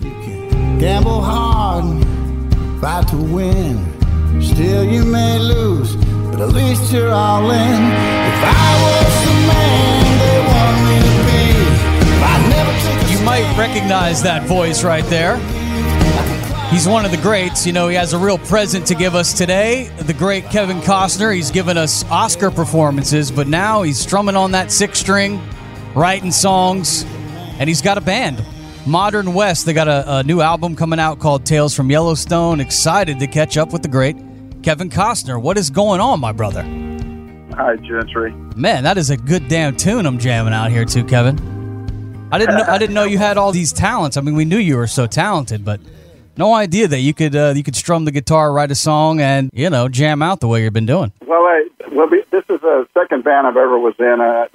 Gamble hard, fight to win. Still, you may lose, but at least you're all in. If I was the man they want me to be, I'd never You might recognize that voice right there. He's one of the greats. You know, he has a real present to give us today. The great Kevin Costner. He's given us Oscar performances, but now he's strumming on that six string, writing songs, and he's got a band. Modern West, they got a, a new album coming out called Tales from Yellowstone. Excited to catch up with the great Kevin Costner. What is going on, my brother? Hi, Gentry. Man, that is a good damn tune I'm jamming out here too, Kevin. I didn't know, I didn't know you had all these talents. I mean, we knew you were so talented, but no idea that you could uh, you could strum the guitar, write a song, and you know jam out the way you've been doing. Well, I, well, this is the second band I've ever was in, uh,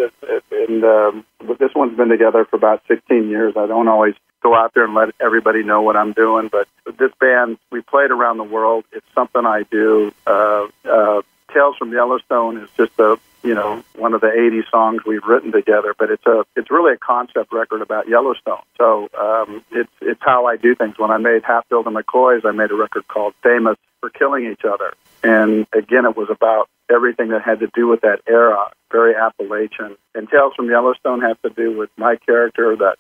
and um, this one's been together for about 16 years. I don't always go out there and let everybody know what I'm doing, but this band we played around the world. It's something I do. Uh, uh, Tales from Yellowstone is just a you know one of the 80 songs we've written together, but it's a it's really a concept record about Yellowstone. So um, it's it's how I do things. When I made Hatfield and McCoys, I made a record called Famous for Killing Each Other, and again, it was about everything that had to do with that era, very Appalachian. And Tales from Yellowstone has to do with my character, that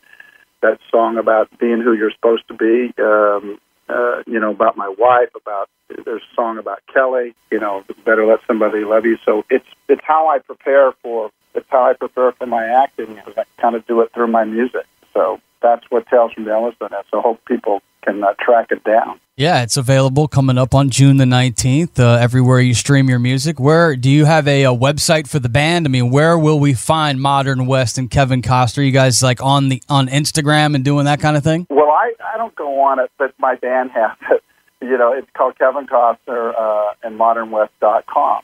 that song about being who you're supposed to be. Um, uh, you know, about my wife, about there's a song about Kelly, you know, better let somebody love you. So it's it's how I prepare for it's how I prepare for my acting I kind of do it through my music. So that's what Tales from Yellowstone is. So I hope people can uh, track it down. Yeah, it's available coming up on June the 19th, uh, everywhere you stream your music. Where do you have a, a website for the band? I mean, where will we find Modern West and Kevin Costner? You guys like on the on Instagram and doing that kind of thing? Well, I, I don't go on it, but my band has it. You know, it's called Kevin Costner uh, and ModernWest.com.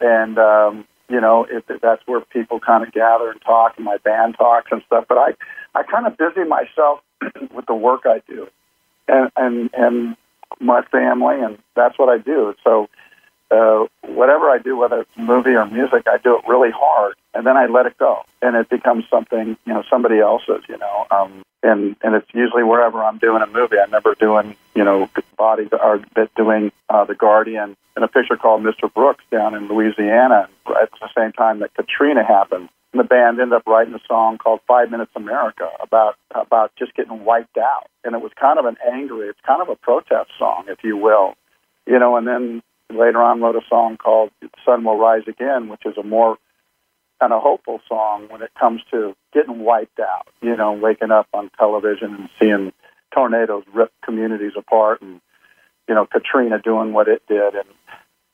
And, um, you know, it, that's where people kind of gather and talk, and my band talks and stuff. But I, I kind of busy myself with the work I do and, and, and my family, and that's what I do. So, uh, whatever I do, whether it's movie or music, I do it really hard, and then I let it go, and it becomes something you know somebody else's, you know. Um, and and it's usually wherever I'm doing a movie. I remember doing you know body or doing uh, the Guardian in a picture called Mr. Brooks down in Louisiana at the same time that Katrina happened. And the band ended up writing a song called Five Minutes America about about just getting wiped out, and it was kind of an angry, it's kind of a protest song, if you will, you know. And then later on wrote a song called The Sun Will Rise Again, which is a more kind of hopeful song when it comes to getting wiped out, you know, waking up on television and seeing tornadoes rip communities apart and, you know, Katrina doing what it did. And,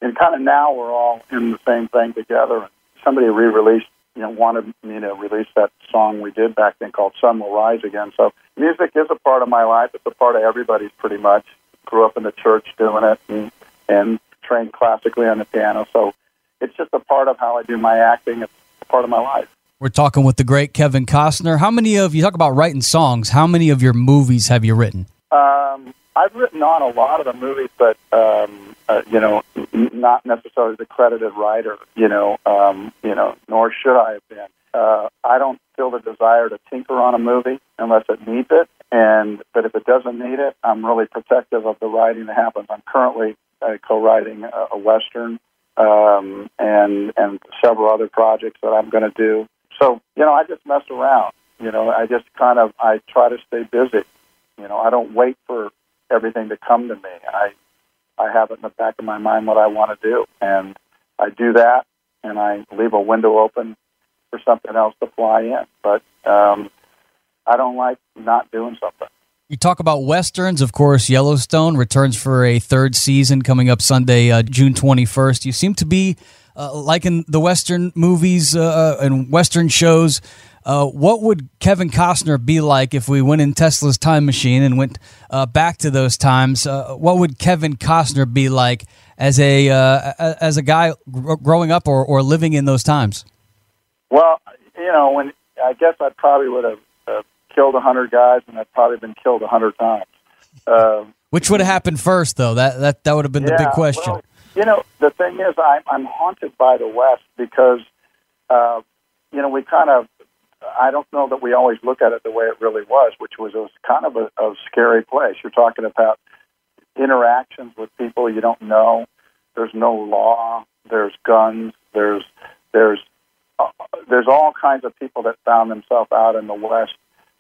and kind of now we're all in the same thing together. Somebody re-released, you know, wanted me to release that song we did back then called Sun Will Rise Again. So music is a part of my life. It's a part of everybody's pretty much. Grew up in the church doing it and, and trained classically on the piano. So it's just a part of how I do my acting. It's a part of my life. We're talking with the great Kevin Costner. How many of you talk about writing songs? How many of your movies have you written? Um, I've written on a lot of the movies, but um, uh, you know, not necessarily the credited writer. You know, um, you know, nor should I have been. Uh, I don't feel the desire to tinker on a movie unless it needs it. And but if it doesn't need it, I'm really protective of the writing that happens. I'm currently uh, co-writing a, a western um, and and several other projects that I'm going to do. So you know, I just mess around. You know, I just kind of I try to stay busy. You know, I don't wait for everything to come to me. I I have it in the back of my mind what I want to do, and I do that, and I leave a window open for something else to fly in. But um, I don't like not doing something. You talk about westerns, of course. Yellowstone returns for a third season coming up Sunday, uh, June twenty first. You seem to be uh, liking the western movies uh, and western shows. Uh, what would Kevin Costner be like if we went in Tesla's time machine and went uh, back to those times? Uh, what would Kevin Costner be like as a uh, as a guy growing up or, or living in those times? Well, you know, when I guess I probably would have uh, killed a hundred guys, and I'd probably been killed a hundred times. Um, Which would have happened first, though? That that that would have been yeah, the big question. Well, you know, the thing is, I'm I'm haunted by the West because, uh, you know, we kind of. I don't know that we always look at it the way it really was, which was was kind of a, a scary place. You're talking about interactions with people you don't know. There's no law. There's guns. There's there's uh, there's all kinds of people that found themselves out in the West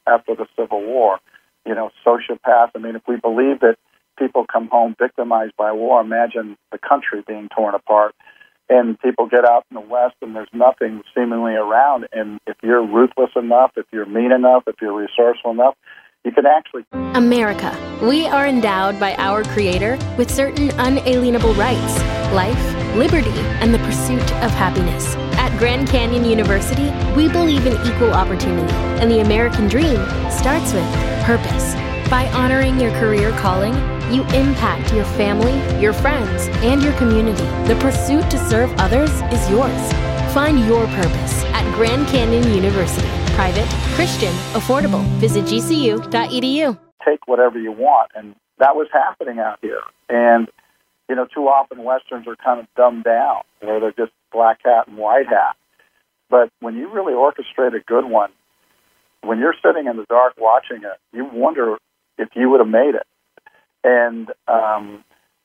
after the Civil War. You know, sociopaths. I mean, if we believe that people come home victimized by war, imagine the country being torn apart. And people get out in the West and there's nothing seemingly around. And if you're ruthless enough, if you're mean enough, if you're resourceful enough, you can actually. America. We are endowed by our Creator with certain unalienable rights life, liberty, and the pursuit of happiness. At Grand Canyon University, we believe in equal opportunity, and the American dream starts with purpose. By honoring your career calling, you impact your family, your friends, and your community. The pursuit to serve others is yours. Find your purpose at Grand Canyon University. Private, Christian, affordable. Visit gcu.edu. Take whatever you want. And that was happening out here. And, you know, too often Westerns are kind of dumbed down, where they're just black hat and white hat. But when you really orchestrate a good one, when you're sitting in the dark watching it, you wonder if you would have made it. And um,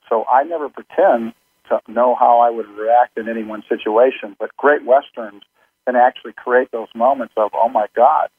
so I never pretend to know how I would react in any one situation. But great westerns can actually create those moments of, oh my God,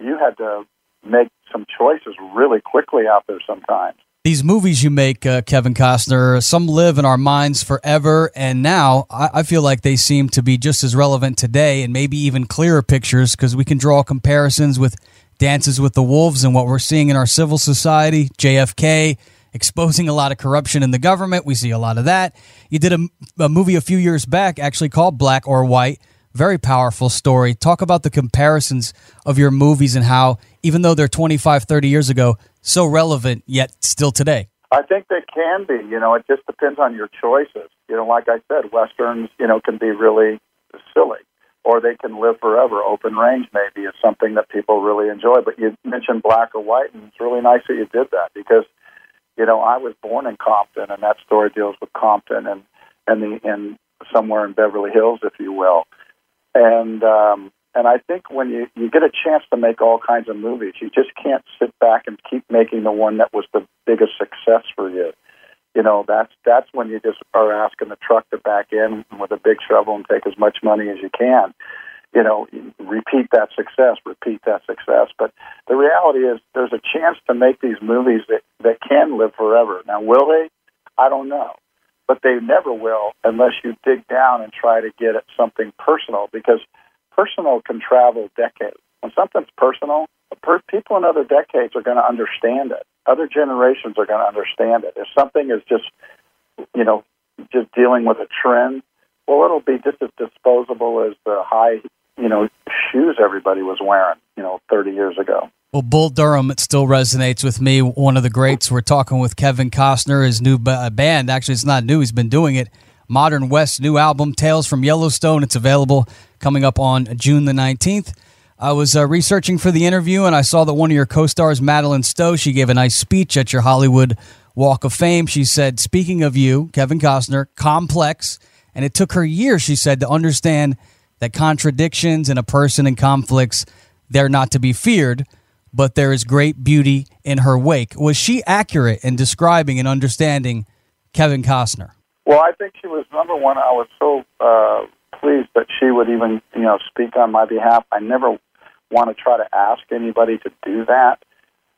you had to make some choices really quickly out there sometimes. These movies you make, uh, Kevin Costner, some live in our minds forever. And now I, I feel like they seem to be just as relevant today and maybe even clearer pictures because we can draw comparisons with Dances with the Wolves and what we're seeing in our civil society, JFK exposing a lot of corruption in the government. We see a lot of that. You did a, a movie a few years back actually called Black or White. Very powerful story. Talk about the comparisons of your movies and how, even though they're 25, 30 years ago, so relevant yet still today. I think they can be. You know, it just depends on your choices. You know, like I said, westerns, you know, can be really silly, or they can live forever. Open range maybe is something that people really enjoy. But you mentioned black or white, and it's really nice that you did that because you know, I was born in Compton, and that story deals with Compton and and the and somewhere in Beverly Hills, if you will. And um, and I think when you you get a chance to make all kinds of movies, you just can't sit back and keep making the one that was the biggest success for you. You know, that's that's when you just are asking the truck to back in with a big shovel and take as much money as you can you know, repeat that success, repeat that success. But the reality is, there's a chance to make these movies that, that can live forever. Now, will they? I don't know. But they never will unless you dig down and try to get at something personal because personal can travel decades. When something's personal, people in other decades are going to understand it. Other generations are going to understand it. If something is just, you know, just dealing with a trend, well, it'll be just as disposable as the high you know, shoes everybody was wearing, you know, 30 years ago. Well, Bull Durham, it still resonates with me. One of the greats. We're talking with Kevin Costner, his new uh, band. Actually, it's not new. He's been doing it. Modern West new album, Tales from Yellowstone. It's available coming up on June the 19th. I was uh, researching for the interview and I saw that one of your co stars, Madeleine Stowe, she gave a nice speech at your Hollywood Walk of Fame. She said, Speaking of you, Kevin Costner, complex. And it took her years, she said, to understand that contradictions in a person and conflicts, they're not to be feared, but there is great beauty in her wake. Was she accurate in describing and understanding Kevin Costner? Well, I think she was number one. I was so uh, pleased that she would even, you know, speak on my behalf. I never want to try to ask anybody to do that.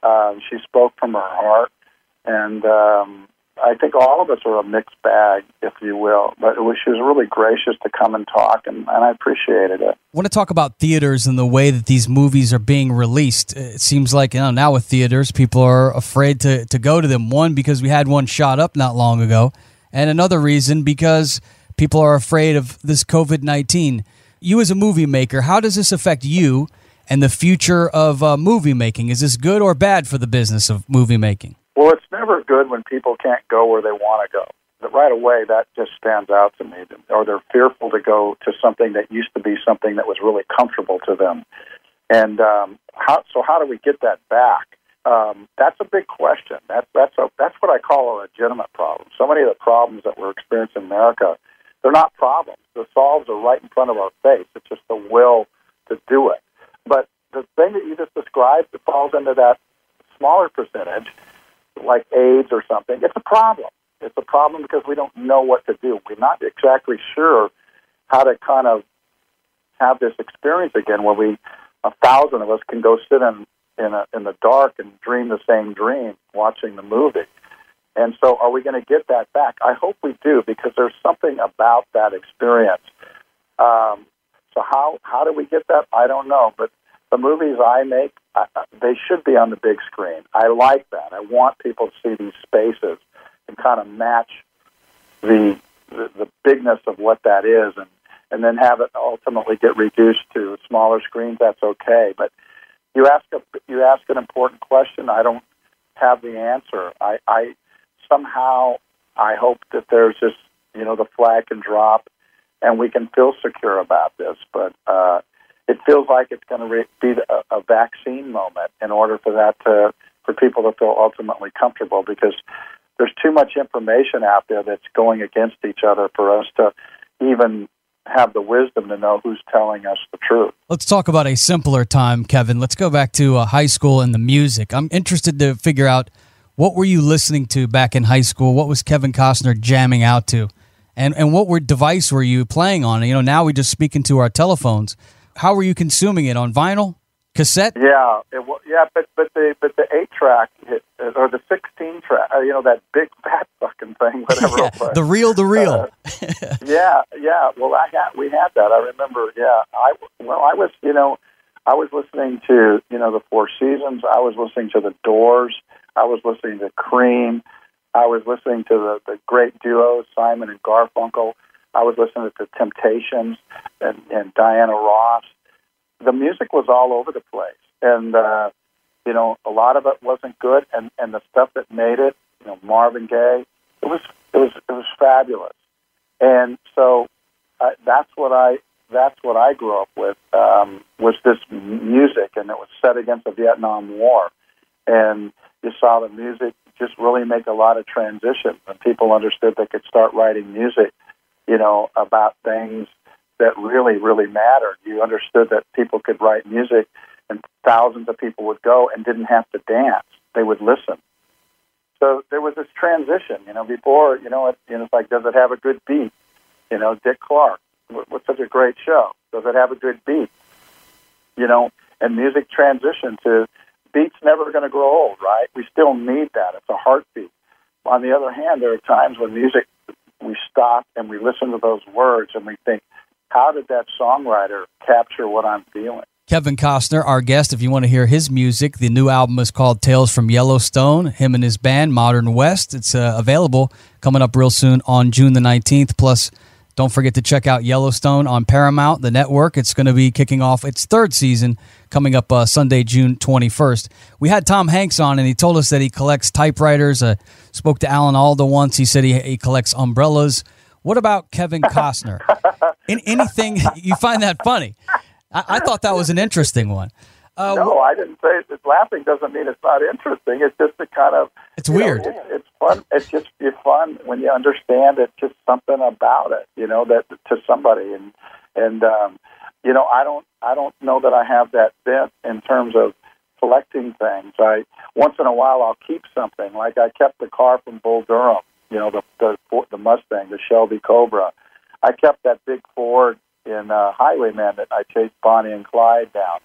Uh, she spoke from her heart, and um, I think all of us are a mixed bag, if you will. But was, she was really gracious to come and talk, and, and I appreciated it. I want to talk about theaters and the way that these movies are being released. It seems like you know now with theaters, people are afraid to, to go to them. One, because we had one shot up not long ago, and another reason because people are afraid of this COVID 19. You, as a movie maker, how does this affect you? And the future of uh, movie making. Is this good or bad for the business of movie making? Well, it's never good when people can't go where they want to go. But right away, that just stands out to me. Or they're fearful to go to something that used to be something that was really comfortable to them. And um, how, so, how do we get that back? Um, that's a big question. That's that's a that's what I call a legitimate problem. So many of the problems that we're experiencing in America, they're not problems. The solves are right in front of our face. It's just the will to do it. But the thing that you just described that falls into that smaller percentage, like AIDS or something, it's a problem. It's a problem because we don't know what to do. We're not exactly sure how to kind of have this experience again where we, a thousand of us, can go sit in in, a, in the dark and dream the same dream watching the movie. And so, are we going to get that back? I hope we do because there's something about that experience. Um, so how how do we get that? I don't know, but the movies I make, I, they should be on the big screen. I like that. I want people to see these spaces and kind of match the, the the bigness of what that is, and and then have it ultimately get reduced to smaller screens. That's okay. But you ask a you ask an important question. I don't have the answer. I, I somehow I hope that there's just you know the flag can drop and we can feel secure about this. But uh, it feels like it's going to re- be a, a vaccine moment in order for that to for people to feel ultimately comfortable because there's too much information out there that's going against each other for us to even have the wisdom to know who's telling us the truth. Let's talk about a simpler time, Kevin. Let's go back to uh, high school and the music. I'm interested to figure out what were you listening to back in high school? What was Kevin Costner jamming out to? And and what were device were you playing on? You know, now we just speak into our telephones. How were you consuming it on vinyl, cassette? Yeah, it, yeah, but but the but the eight track or the sixteen track, uh, you know, that big fat fucking thing, whatever. yeah, the real, the real. Uh, yeah, yeah. Well, I had we had that. I remember. Yeah, I well, I was you know, I was listening to you know the Four Seasons. I was listening to the Doors. I was listening to Cream. I was listening to the, the great duo Simon and Garfunkel. I was listening to the Temptations and, and Diana Ross. The music was all over the place, and uh, you know a lot of it wasn't good, and and the stuff that made it, you know Marvin Gaye, it was it was it was fabulous, and so uh, that's what I that's what I grew up with um, was this music, and it was set against the Vietnam War, and you saw the music just really make a lot of transition when people understood they could start writing music, you know, about things that really, really mattered. You understood that people could write music and thousands of people would go and didn't have to dance. They would listen. So there was this transition, you know, before, you know, it, you know, it's like, does it have a good beat? You know, Dick Clark, what's such a great show? Does it have a good beat? You know, and music transition to beat's never going to grow old, right? We still need that. It's a heartbeat. On the other hand, there are times when music, stop and we listen to those words and we think, how did that songwriter capture what I'm feeling? Kevin Costner, our guest. If you want to hear his music, the new album is called Tales from Yellowstone. Him and his band, Modern West. It's uh, available coming up real soon on June the 19th. Plus, don't forget to check out Yellowstone on Paramount, the network. It's going to be kicking off its third season coming up uh, Sunday, June 21st. We had Tom Hanks on, and he told us that he collects typewriters. Uh, spoke to Alan Alda once. He said he, he collects umbrellas. What about Kevin Costner? In, anything you find that funny? I, I, thought that was an interesting one. Uh, no, I didn't say it. Laughing doesn't mean it's not interesting. It's just a kind of. It's weird. Know, it's, it's fun. It's just it's fun when you understand it's just something about it. You know that to somebody and and um, you know I don't I don't know that I have that bent in terms of collecting things. I once in a while I'll keep something. Like I kept the car from Bull Durham. You know the the the Mustang, the Shelby Cobra. I kept that big Ford in uh, Highwaymen that I chased Bonnie and Clyde down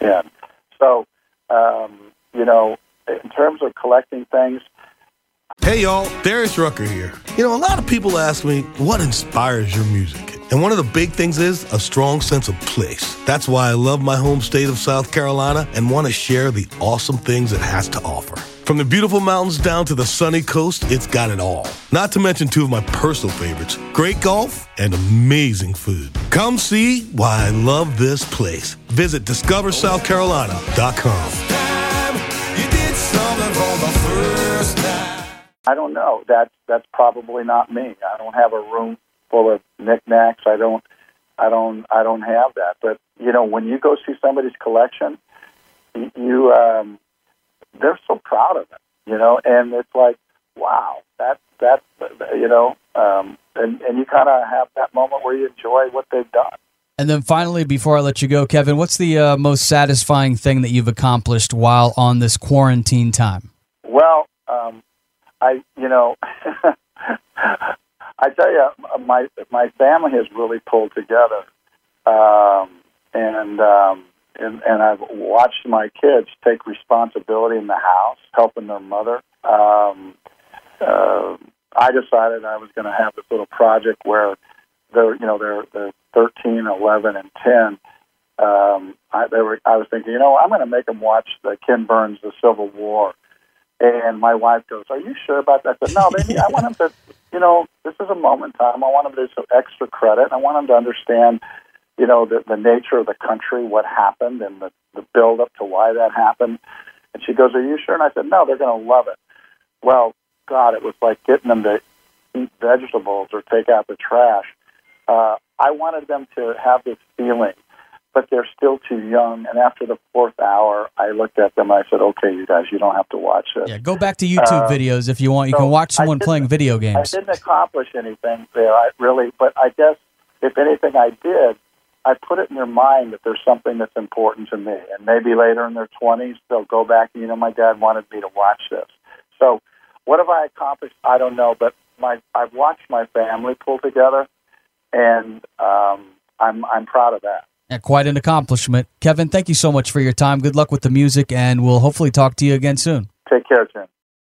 in. So, um, you know, in terms of collecting things. Hey, y'all, Darius Rucker here. You know, a lot of people ask me, what inspires your music? And one of the big things is a strong sense of place. That's why I love my home state of South Carolina and want to share the awesome things it has to offer. From the beautiful mountains down to the sunny coast, it's got it all. Not to mention two of my personal favorites great golf and amazing food. Come see why I love this place. Visit discoversouthcarolina.com. I don't know. That's that's probably not me. I don't have a room full of knickknacks. I don't I don't I don't have that. But you know, when you go see somebody's collection, you, um, they're so proud of it. You know, and it's like, wow, that that you know, um, and and you kind of have that moment where you enjoy what they've done. And then finally, before I let you go, Kevin, what's the uh, most satisfying thing that you've accomplished while on this quarantine time? Well, um, I, you know, I tell you, my my family has really pulled together, um, and um, and and I've watched my kids take responsibility in the house, helping their mother. Um, uh, I decided I was going to have this little project where they're, you know, they're they're 13, 11, and 10. Um, I, they were. I was thinking, you know, I'm going to make them watch the Ken Burns' The Civil War and my wife goes, "Are you sure about that?" I said, "No, baby. I want them to, you know, this is a moment in time. I want them to do some extra credit. I want them to understand, you know, the, the nature of the country, what happened, and the, the build up to why that happened." And she goes, "Are you sure?" And I said, "No, they're going to love it." Well, God, it was like getting them to eat vegetables or take out the trash. Uh, I wanted them to have this feeling but they're still too young. And after the fourth hour, I looked at them and I said, "Okay, you guys, you don't have to watch this." Yeah, go back to YouTube uh, videos if you want. You so can watch someone playing video games. I didn't accomplish anything there, I really, but I guess if anything, I did. I put it in their mind that there's something that's important to me, and maybe later in their 20s they'll go back and you know, my dad wanted me to watch this. So, what have I accomplished? I don't know, but my I've watched my family pull together, and um, I'm I'm proud of that. Yeah, quite an accomplishment. Kevin, thank you so much for your time. Good luck with the music, and we'll hopefully talk to you again soon. Take care, Jim.